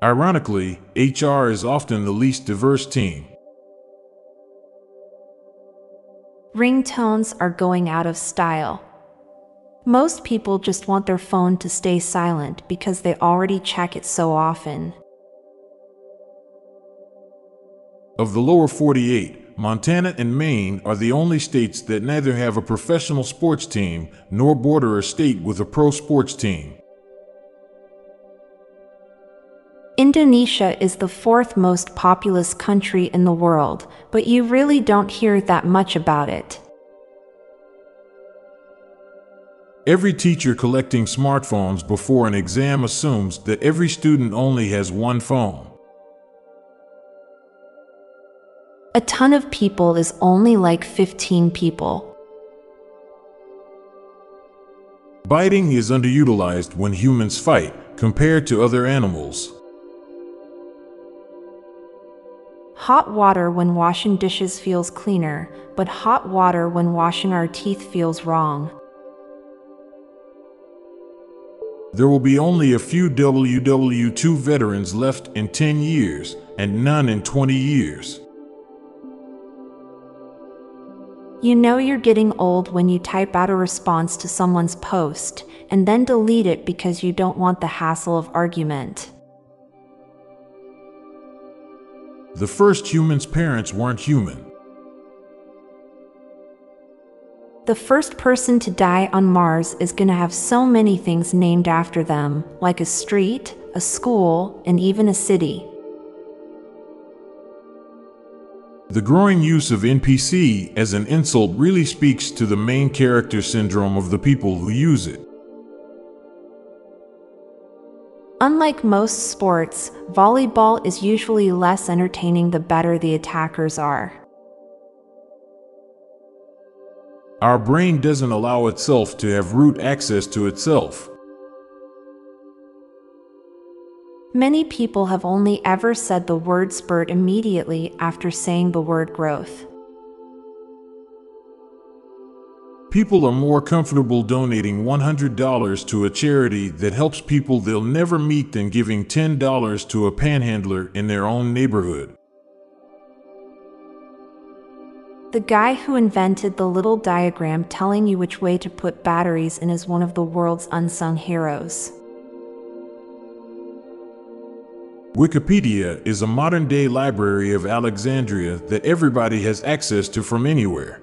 Ironically, HR is often the least diverse team. Ringtones are going out of style. Most people just want their phone to stay silent because they already check it so often. Of the lower 48, Montana and Maine are the only states that neither have a professional sports team nor border a state with a pro sports team. Indonesia is the fourth most populous country in the world, but you really don't hear that much about it. Every teacher collecting smartphones before an exam assumes that every student only has one phone. A ton of people is only like 15 people. Biting is underutilized when humans fight compared to other animals. Hot water when washing dishes feels cleaner, but hot water when washing our teeth feels wrong. There will be only a few WW2 veterans left in 10 years, and none in 20 years. You know you're getting old when you type out a response to someone's post and then delete it because you don't want the hassle of argument. The first human's parents weren't human. The first person to die on Mars is going to have so many things named after them, like a street, a school, and even a city. The growing use of NPC as an insult really speaks to the main character syndrome of the people who use it. Unlike most sports, volleyball is usually less entertaining the better the attackers are. Our brain doesn't allow itself to have root access to itself. Many people have only ever said the word spurt immediately after saying the word growth. People are more comfortable donating $100 to a charity that helps people they'll never meet than giving $10 to a panhandler in their own neighborhood. The guy who invented the little diagram telling you which way to put batteries in is one of the world's unsung heroes. Wikipedia is a modern day library of Alexandria that everybody has access to from anywhere.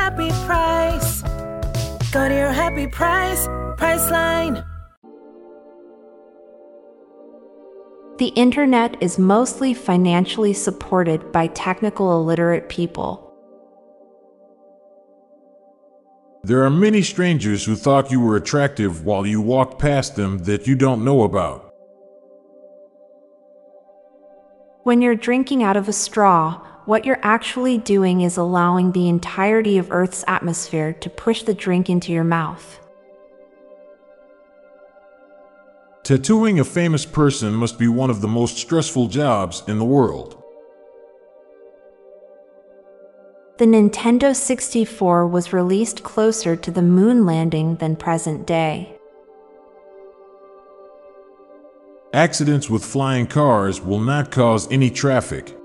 happy price. Go to your happy price, Priceline. The internet is mostly financially supported by technical illiterate people. There are many strangers who thought you were attractive while you walked past them that you don't know about. When you're drinking out of a straw, what you're actually doing is allowing the entirety of Earth's atmosphere to push the drink into your mouth. Tattooing a famous person must be one of the most stressful jobs in the world. The Nintendo 64 was released closer to the moon landing than present day. Accidents with flying cars will not cause any traffic.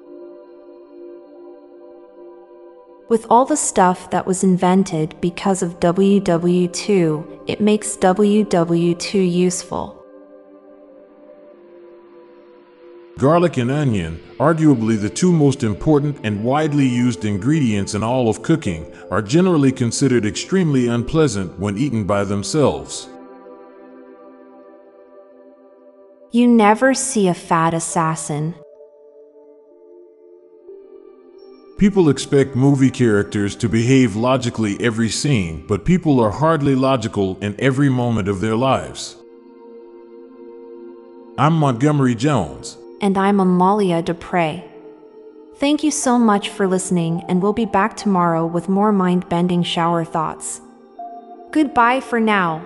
With all the stuff that was invented because of WW2, it makes WW2 useful. Garlic and onion, arguably the two most important and widely used ingredients in all of cooking, are generally considered extremely unpleasant when eaten by themselves. You never see a fat assassin. People expect movie characters to behave logically every scene, but people are hardly logical in every moment of their lives. I'm Montgomery Jones. And I'm Amalia Dupre. Thank you so much for listening, and we'll be back tomorrow with more mind bending shower thoughts. Goodbye for now.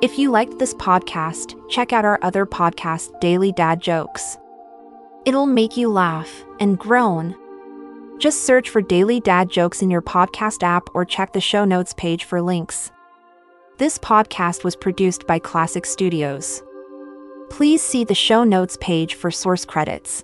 If you liked this podcast, check out our other podcast, Daily Dad Jokes. It'll make you laugh and groan. Just search for Daily Dad Jokes in your podcast app or check the show notes page for links. This podcast was produced by Klassic Studios. Please see the show notes page for source credits.